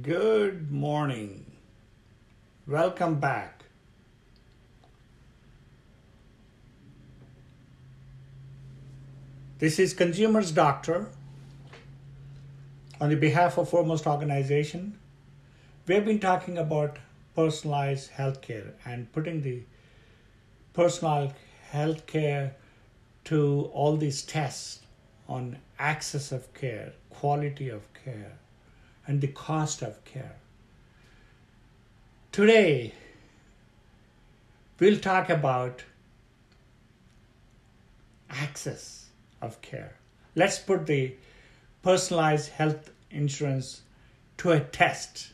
Good morning. Welcome back. This is Consumers Doctor on the behalf of Foremost Organization. We've been talking about personalized healthcare and putting the personal healthcare to all these tests on access of care, quality of care, and the cost of care. Today, we'll talk about access of care. Let's put the personalized health insurance to a test,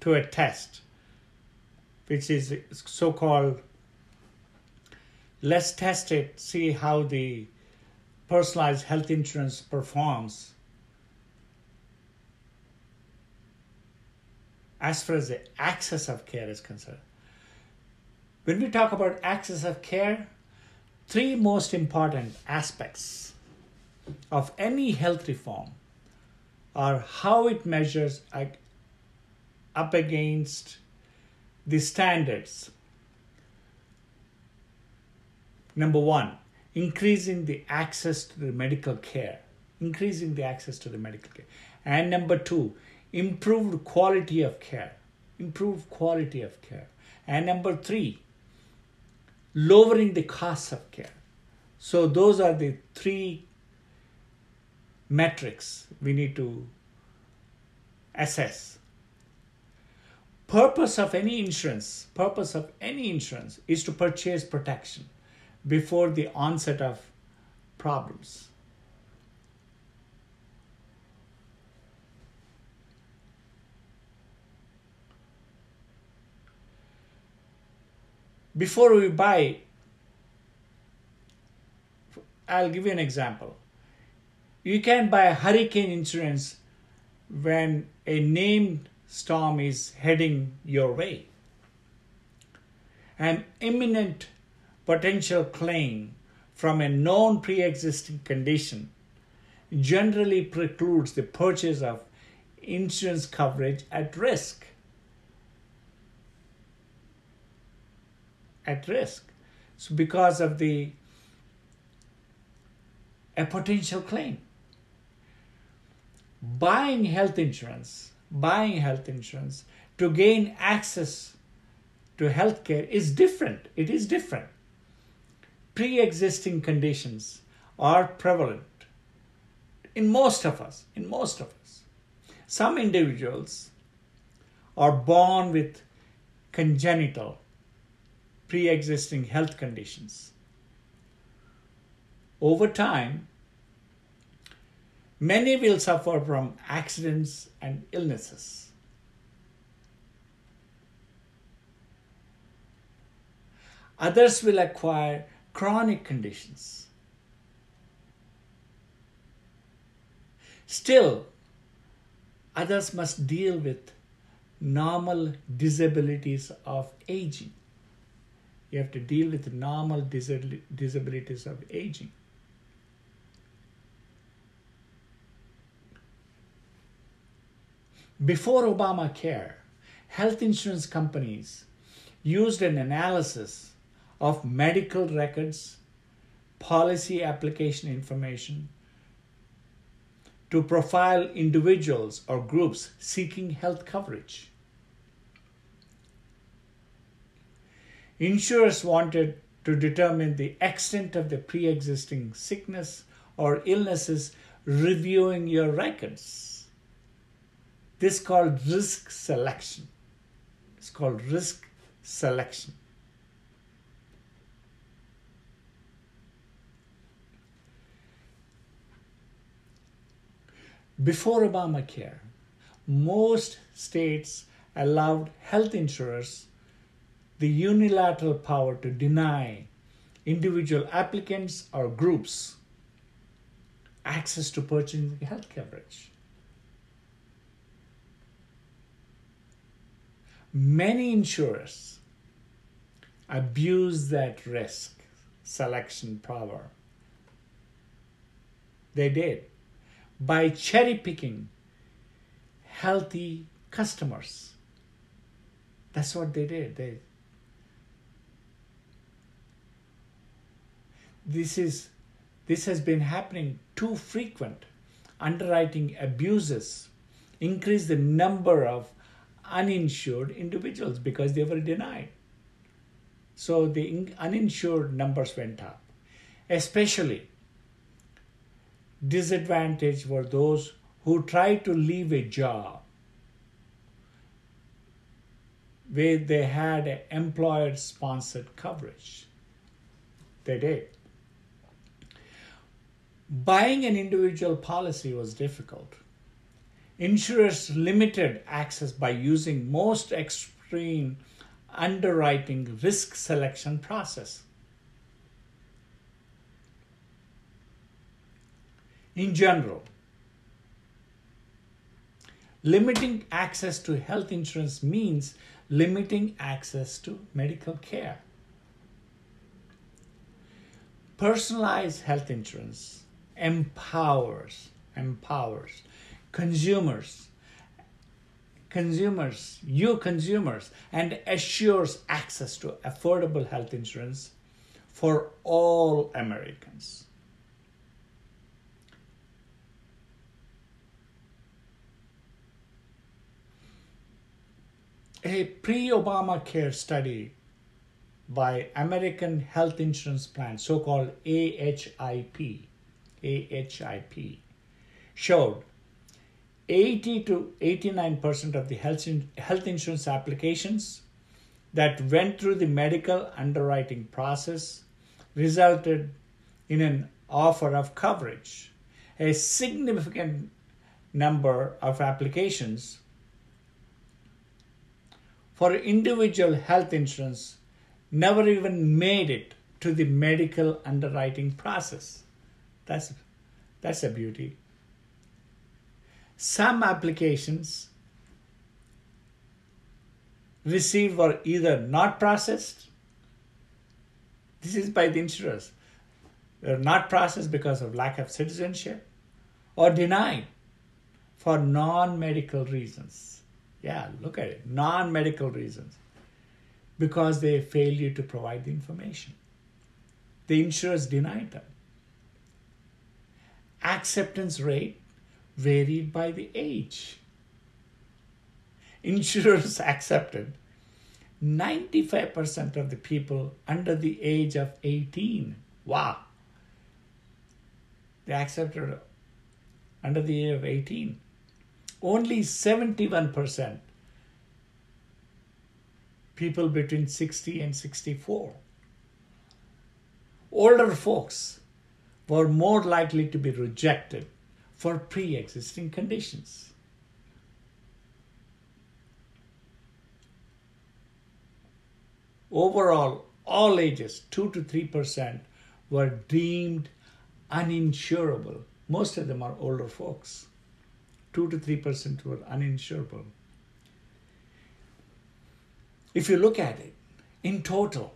to a test, which is so called let's test it, see how the personalized health insurance performs as far as the access of care is concerned. When we talk about access of care, three most important aspects of any health reform are how it measures up against the standards. Number one, increasing the access to the medical care, increasing the access to the medical care. And number two, improved quality of care, improved quality of care. And number three, lowering the cost of care. So those are the three metrics we need to assess. Purpose of any insurance, purpose of any insurance is to purchase protection before the onset of problems. Before we buy, I'll give you an example. You can buy hurricane insurance when a named storm is heading your way. An imminent potential claim from a known pre existing condition generally precludes the purchase of insurance coverage at risk. At risk. So because of the a potential claim. Buying health insurance, buying health insurance to gain access to healthcare is different. It is different. Pre-existing conditions are prevalent in most of us, in most of us. Some individuals are born with congenital pre existing health conditions. Over time, many will suffer from accidents and illnesses. Others will acquire chronic conditions. Still, others must deal with normal disabilities of aging. You have to deal with normal disabilities of aging. Before Obamacare, health insurance companies used an analysis of medical records, policy application information to profile individuals or groups seeking health coverage. Insurers wanted to determine the extent of the pre existing sickness or illnesses reviewing your records. This called risk selection. It's called risk selection. Before Obamacare, most states allowed health insurers the unilateral power to deny individual applicants or groups access to purchasing health coverage. Many insurers abuse that risk selection power. They did by cherry picking healthy customers. That's what they did. They this is this has been happening too frequent. Underwriting abuses increase the number of uninsured individuals because they were denied. So the uninsured numbers went up. Especially disadvantaged were those who tried to leave a job where they had employer sponsored coverage. They did. Buying an individual policy was difficult. Insurers limited access by using most extreme underwriting risk selection process. In general, limiting access to health insurance means limiting access to medical care. Personalized health insurance empowers empowers consumers consumers you consumers and assures access to affordable health insurance for all Americans. A pre Obamacare study by American Health Insurance Plan, so called AHIP, AHIP, showed 80 to 89% of the health, in, health insurance applications that went through the medical underwriting process resulted in an offer of coverage. A significant number of applications for individual health insurance never even made it to the medical underwriting process. That's, that's a beauty. Some applications received were either not processed, this is by the insurers, they're not processed because of lack of citizenship, or denied for non medical reasons. Yeah, look at it. Non medical reasons. Because they failed you to provide the information. The insurers denied them. Acceptance rate varied by the age. Insurers accepted 95% of the people under the age of 18. Wow. They accepted under the age of 18 only 71% people between 60 and 64. Older folks were more likely to be rejected for pre existing conditions. Overall, all ages, 2 to 3%, were deemed uninsurable. Most of them are older folks. 2 to 3% were uninsurable. If you look at it, in total,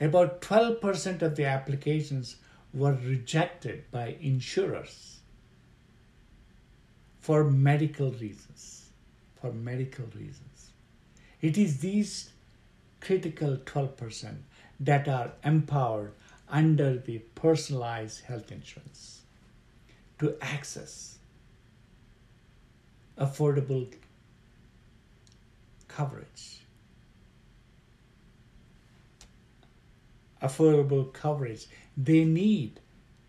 about 12% of the applications were rejected by insurers for medical reasons. For medical reasons. It is these critical 12% that are empowered under the personalized health insurance to access affordable coverage. Affordable coverage they need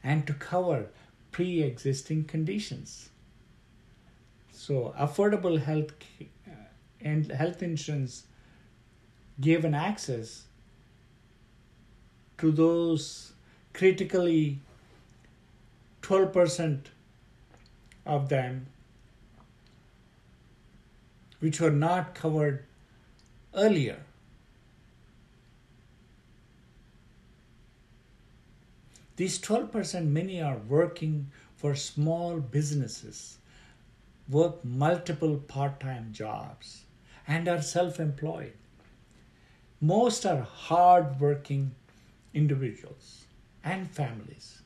and to cover pre existing conditions. So, affordable health uh, and health insurance gave an access to those critically 12% of them which were not covered earlier. These 12%, many are working for small businesses, work multiple part time jobs, and are self employed. Most are hard working individuals and families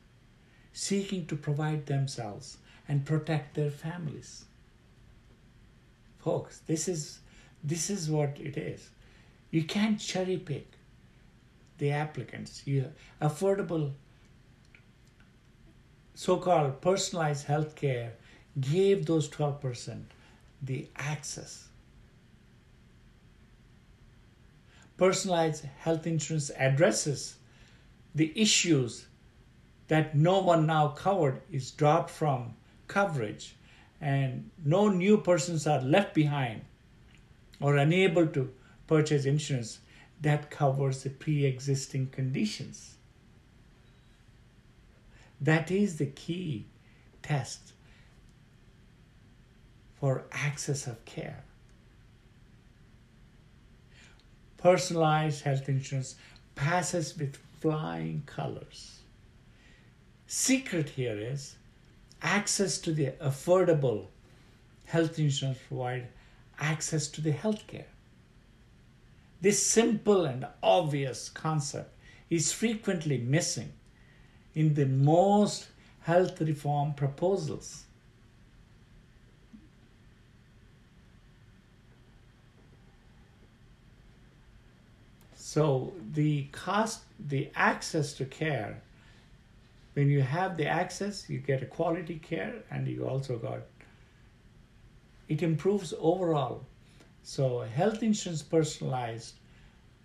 seeking to provide themselves and protect their families. Folks, this is this is what it is. You can't cherry pick the applicants. You affordable so-called personalized health care gave those 12% the access. Personalized health insurance addresses the issues that no one now covered is dropped from coverage and no new persons are left behind or unable to purchase insurance that covers the pre-existing conditions that is the key test for access of care personalized health insurance passes with flying colors secret here is access to the affordable health insurance provide access to the health care. This simple and obvious concept is frequently missing in the most health reform proposals. So the cost, the access to care when you have the access, you get a quality care and you also got it improves overall. So health insurance personalized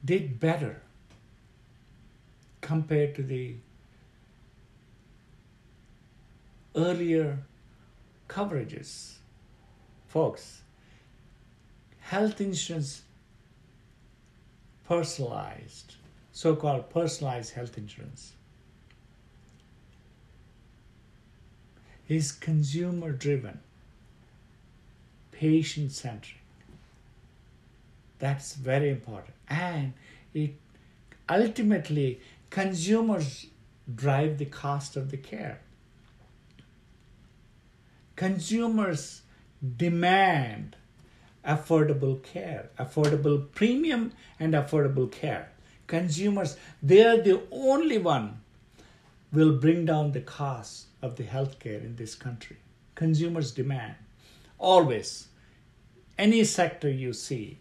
did better compared to the earlier coverages. Folks, health insurance personalized, so called personalized health insurance is consumer driven, patient centric. That's very important. And it ultimately consumers drive the cost of the care. Consumers demand affordable care, affordable premium and affordable care. Consumers, they are the only one will bring down the cost of the healthcare in this country. Consumers demand always any sector you see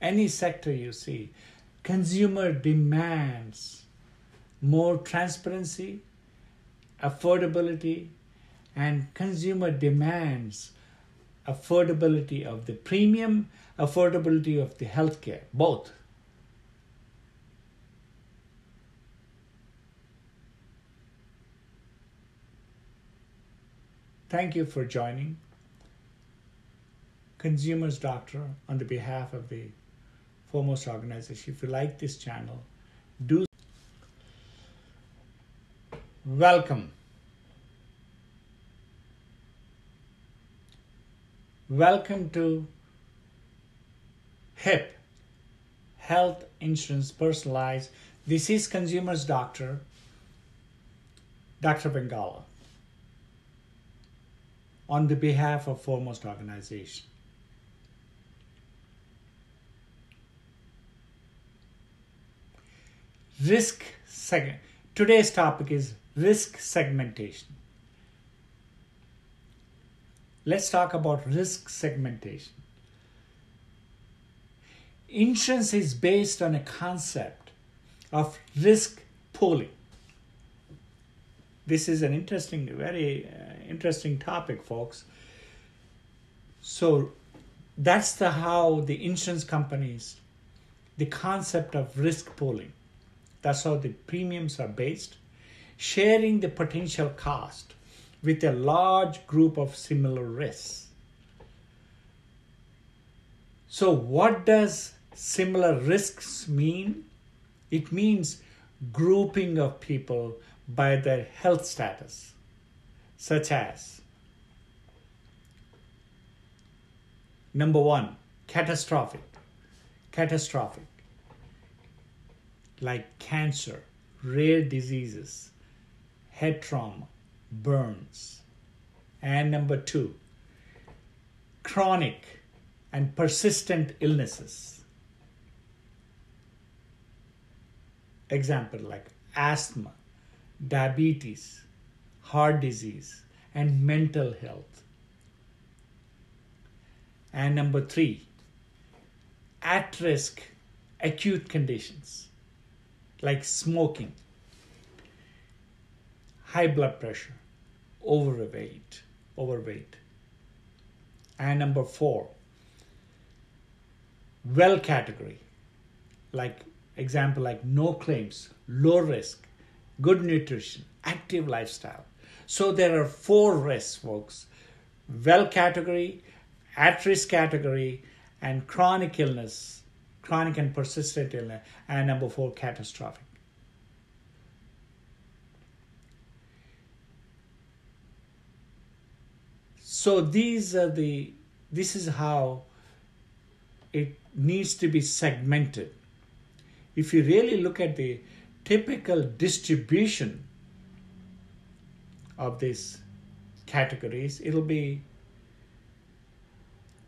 any sector you see consumer demands more transparency affordability and consumer demands affordability of the premium affordability of the healthcare both Thank you for joining Consumers Doctor on the behalf of the Foremost organization. If you like this channel, do welcome. Welcome to HIP, Health Insurance Personalized. This is Consumers Doctor, Dr. Bengala on the behalf of Foremost Organization. Risk seg- Today's topic is risk segmentation. Let's talk about risk segmentation. Insurance is based on a concept of risk pooling. This is an interesting, very uh, interesting topic, folks. So that's the how the insurance companies, the concept of risk pooling. That's how the premiums are based, sharing the potential cost with a large group of similar risks. So, what does similar risks mean? It means grouping of people by their health status such as number one, catastrophic, catastrophic, like cancer, rare diseases, head trauma, burns. And number two, chronic and persistent illnesses. Example like asthma, diabetes, heart disease, and mental health. And number three, at risk acute conditions like smoking, high blood pressure, overweight, overweight. And number four, well category, like example like no claims, low risk, good nutrition, active lifestyle. So there are four risks, folks. Well category, at risk category, and chronic illness, chronic and persistent illness, and number four, catastrophic. So these are the this is how it needs to be segmented. If you really look at the typical distribution of these categories, it'll be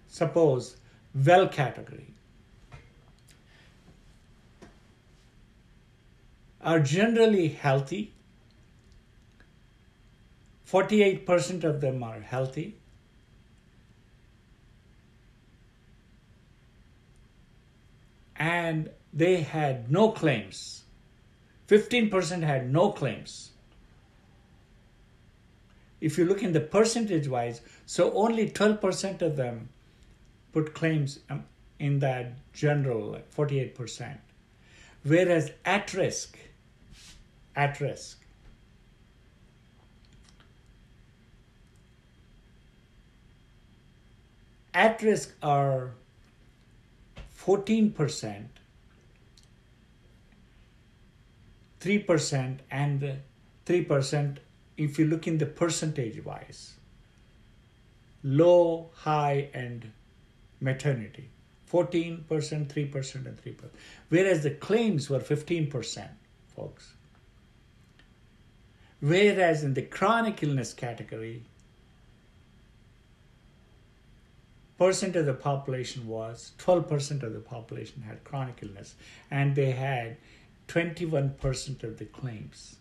suppose well category. Are generally healthy. 48% of them are healthy and they had no claims 15% had no claims if you look in the percentage wise so only 12% of them put claims um, in that general 48%. Whereas at risk, at risk, at risk are 14%, 3%, and 3% if you look in the percentage wise. Low, high, and maternity 14%, 3%, and 3%. Whereas the claims were 15%, folks. Whereas in the chronic illness category, percent of the population was 12% of the population had chronic illness, and they had 21% of the claims.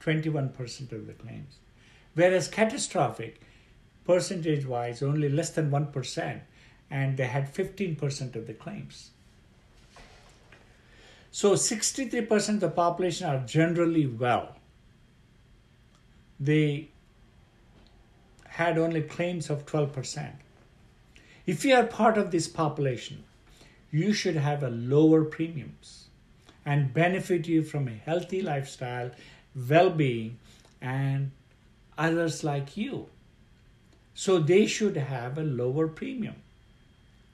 21% of the claims. Whereas catastrophic, percentage wise only less than 1%, and they had 15% of the claims. So 63% of the population are generally well. They had only claims of 12%. If you are part of this population, you should have a lower premiums and benefit you from a healthy lifestyle, well-being, and others like you. So they should have a lower premium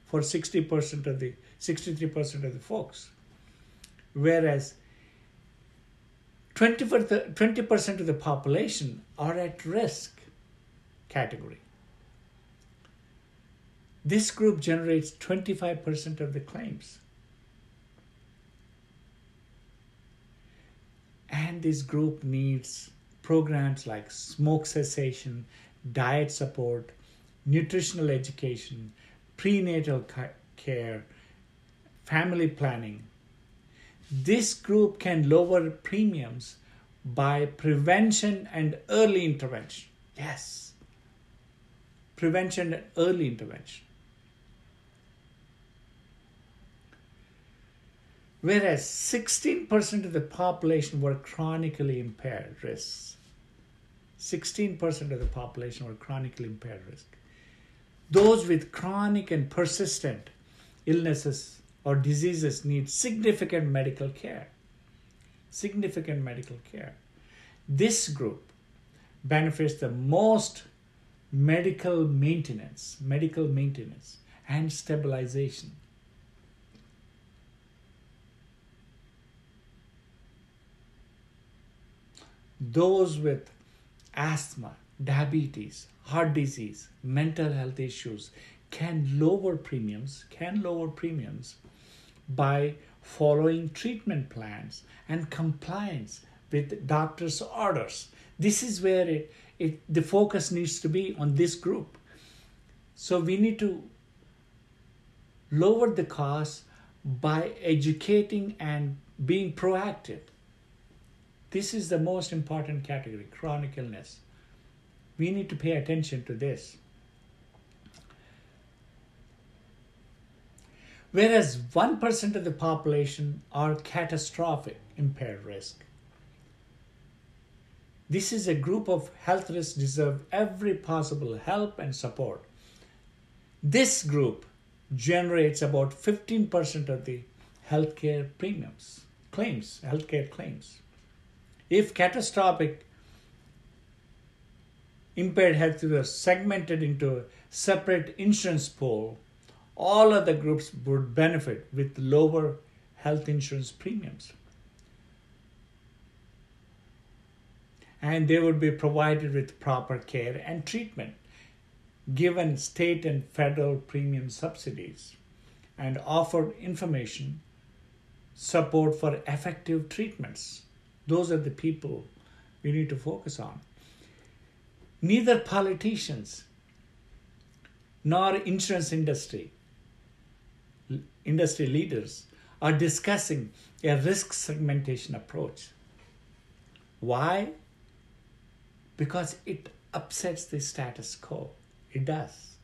for 60% of the 63% of the folks. Whereas 20%, 20% of the population are at risk category. This group generates 25% of the claims. And this group needs programs like smoke cessation, diet support, nutritional education, prenatal care, family planning. This group can lower premiums by prevention and early intervention. Yes, prevention and early intervention. Whereas 16% of the population were chronically impaired risks. 16% of the population were chronically impaired risk. Those with chronic and persistent illnesses or diseases need significant medical care. Significant medical care. This group benefits the most medical maintenance, medical maintenance and stabilization. Those with asthma, diabetes, heart disease, mental health issues can lower premiums, can lower premiums by following treatment plans and compliance with doctor's orders. This is where it, it, the focus needs to be on this group. So we need to lower the cost by educating and being proactive. This is the most important category chronic illness. We need to pay attention to this. Whereas 1% of the population are catastrophic impaired risk. This is a group of health risks deserve every possible help and support. This group generates about 15% of the healthcare premiums, claims, healthcare claims. If catastrophic impaired health were segmented into a separate insurance pool, all other groups would benefit with lower health insurance premiums. And they would be provided with proper care and treatment, given state and federal premium subsidies, and offered information support for effective treatments. Those are the people we need to focus on. Neither politicians nor insurance industry industry leaders are discussing a risk segmentation approach. Why? Because it upsets the status quo. It does.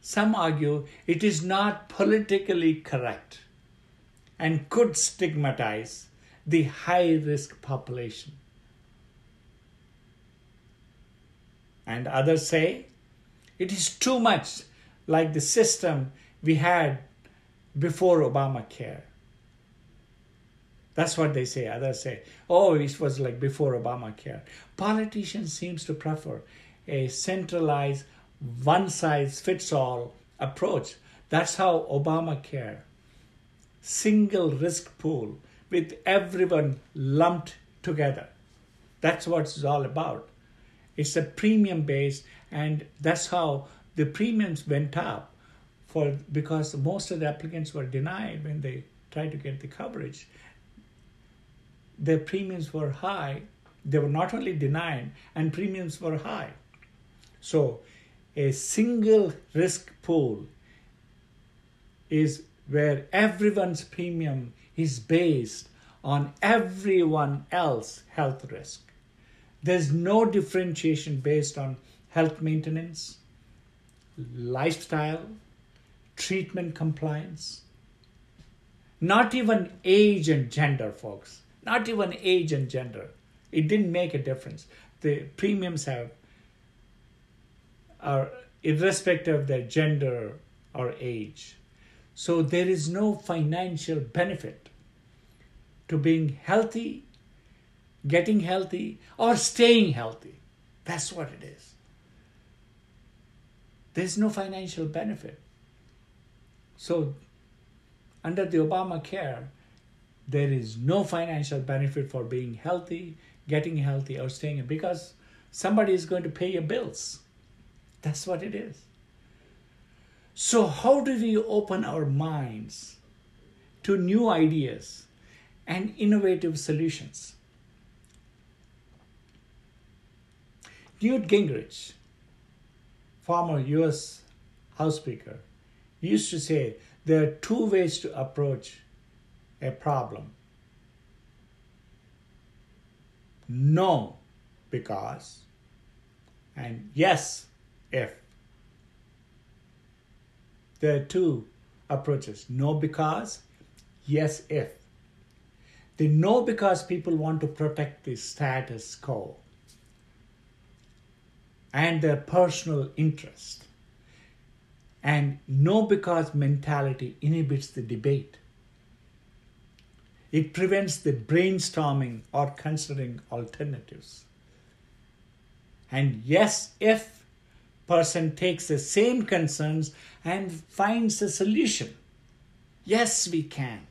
Some argue it is not politically correct and could stigmatize the high risk population. And others say it is too much like the system we had before Obamacare. That's what they say. Others say, oh, it was like before Obamacare. Politicians seems to prefer a centralized, one size fits all approach. That's how Obamacare single risk pool with everyone lumped together. That's what it's all about. It's a premium based, and that's how the premiums went up for because most of the applicants were denied when they tried to get the coverage. Their premiums were high. They were not only denied, and premiums were high. So, a single risk pool is where everyone's premium is based on everyone else health risk. There's no differentiation based on health maintenance, lifestyle, treatment compliance, not even age and gender, folks. Not even age and gender. It didn't make a difference. The premiums have are irrespective of their gender or age. So there is no financial benefit to being healthy, getting healthy, or staying healthy. That's what it is. There's no financial benefit. So, under the Obamacare, there is no financial benefit for being healthy, getting healthy, or staying because somebody is going to pay your bills. That's what it is. So, how do we open our minds to new ideas and innovative solutions? Newt Gingrich, former US House Speaker, used to say there are two ways to approach a problem no, because, and yes, if. There are two approaches no because, yes if. The no because people want to protect the status quo and their personal interest. And no because mentality inhibits the debate. It prevents the brainstorming or considering alternatives. And yes, if person takes the same concerns and finds a solution. Yes, we can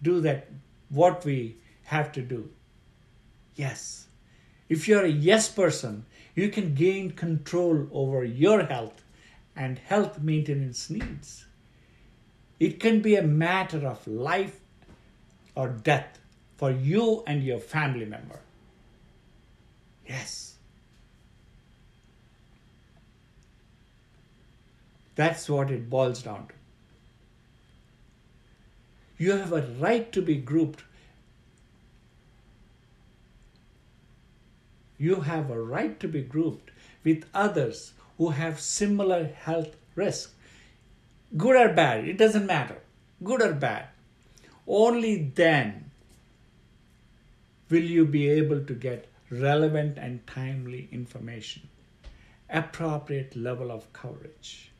do that, what we have to do. Yes. If you're a yes person, you can gain control over your health and health maintenance needs. It can be a matter of life or death for you and your family member. Yes. That's what it boils down to. You have a right to be grouped. You have a right to be grouped with others who have similar health risk. good or bad, it doesn't matter, good or bad, only then will you be able to get relevant and timely information, appropriate level of coverage,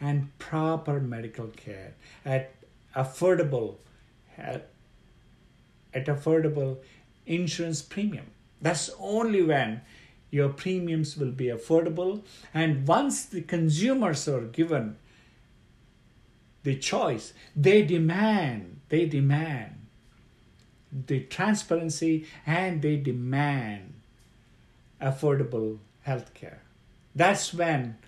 and proper medical care at affordable at affordable insurance premium. That's only when your premiums will be affordable. And once the consumers are given the choice, they demand, they demand the transparency and they demand affordable health care. That's when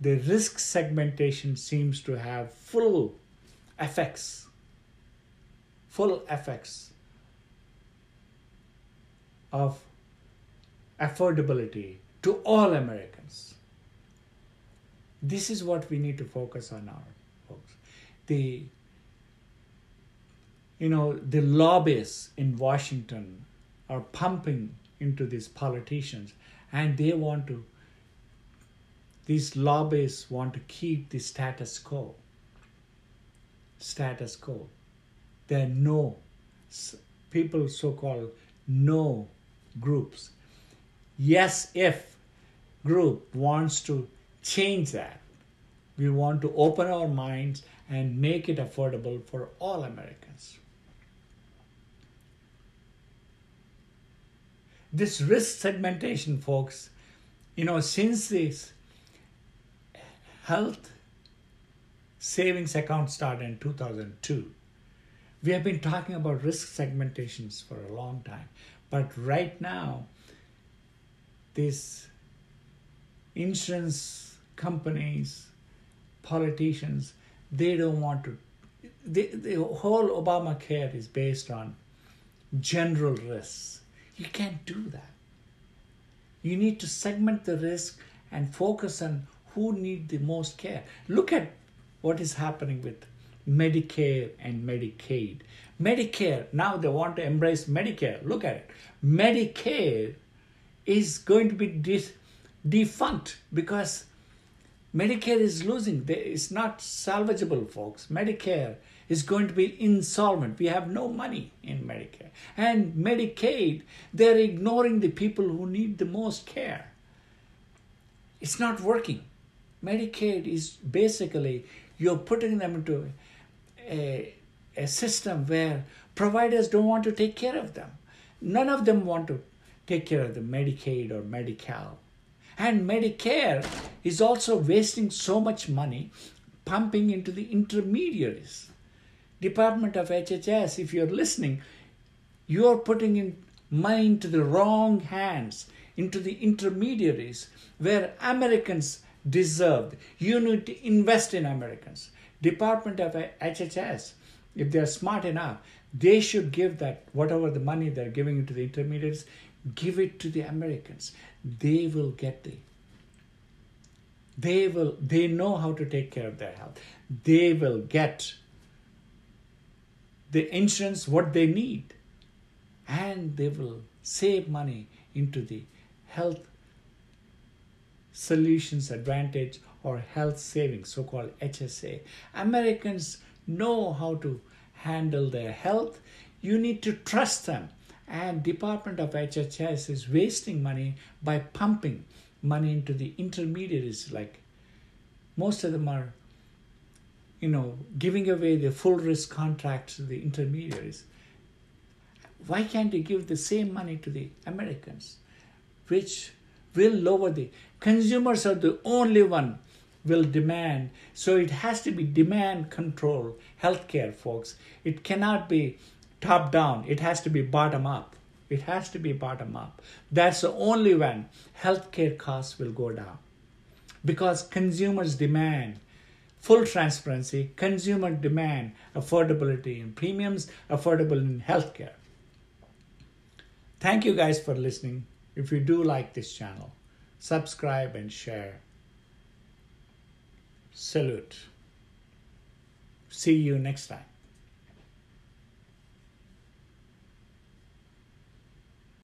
the risk segmentation seems to have full effects, full effects of affordability to all Americans. This is what we need to focus on now, folks. The you know the lobbyists in Washington are pumping into these politicians and they want to these lobbyists want to keep the status quo. Status quo. There are no people so-called no groups. Yes if group wants to change that we want to open our minds and make it affordable for all americans this risk segmentation folks you know since this health savings account started in 2002 we have been talking about risk segmentations for a long time but right now these insurance companies, politicians, they don't want to. They, the whole Obamacare is based on general risks. You can't do that. You need to segment the risk and focus on who need the most care. Look at what is happening with Medicare and Medicaid. Medicare, now they want to embrace Medicare. Look at it. Medicare is going to be de- defunct because Medicare is losing. It's not salvageable, folks. Medicare is going to be insolvent. We have no money in Medicare. And Medicaid, they're ignoring the people who need the most care. It's not working. Medicaid is basically you're putting them into a, a system where providers don't want to take care of them. None of them want to take care of the Medicaid or Medi-Cal. And Medicare is also wasting so much money pumping into the intermediaries. Department of HHS, if you're listening, you're putting in money into the wrong hands, into the intermediaries where Americans deserve. You need to invest in Americans. Department of HHS, if they're smart enough, they should give that whatever the money they're giving to the intermediaries, give it to the Americans. They will get the they will they know how to take care of their health. They will get the insurance what they need. And they will save money into the health solutions advantage or health savings so-called hsa americans know how to handle their health. You need to trust them. And department of hhs is wasting money by pumping money into the intermediaries. Like most of them are you know giving away the full risk contracts to the intermediaries why can't you give the same money to the americans which will lower the consumers are the only one will demand so it has to be demand control healthcare folks it cannot be top down. It has to be bottom up. It has to be bottom up. That's the only when healthcare costs will go down. Because consumers demand full transparency, consumer demand affordability in premiums, affordable in healthcare. Thank you guys for listening. If you do like this channel, subscribe and share. Salute. See you next time.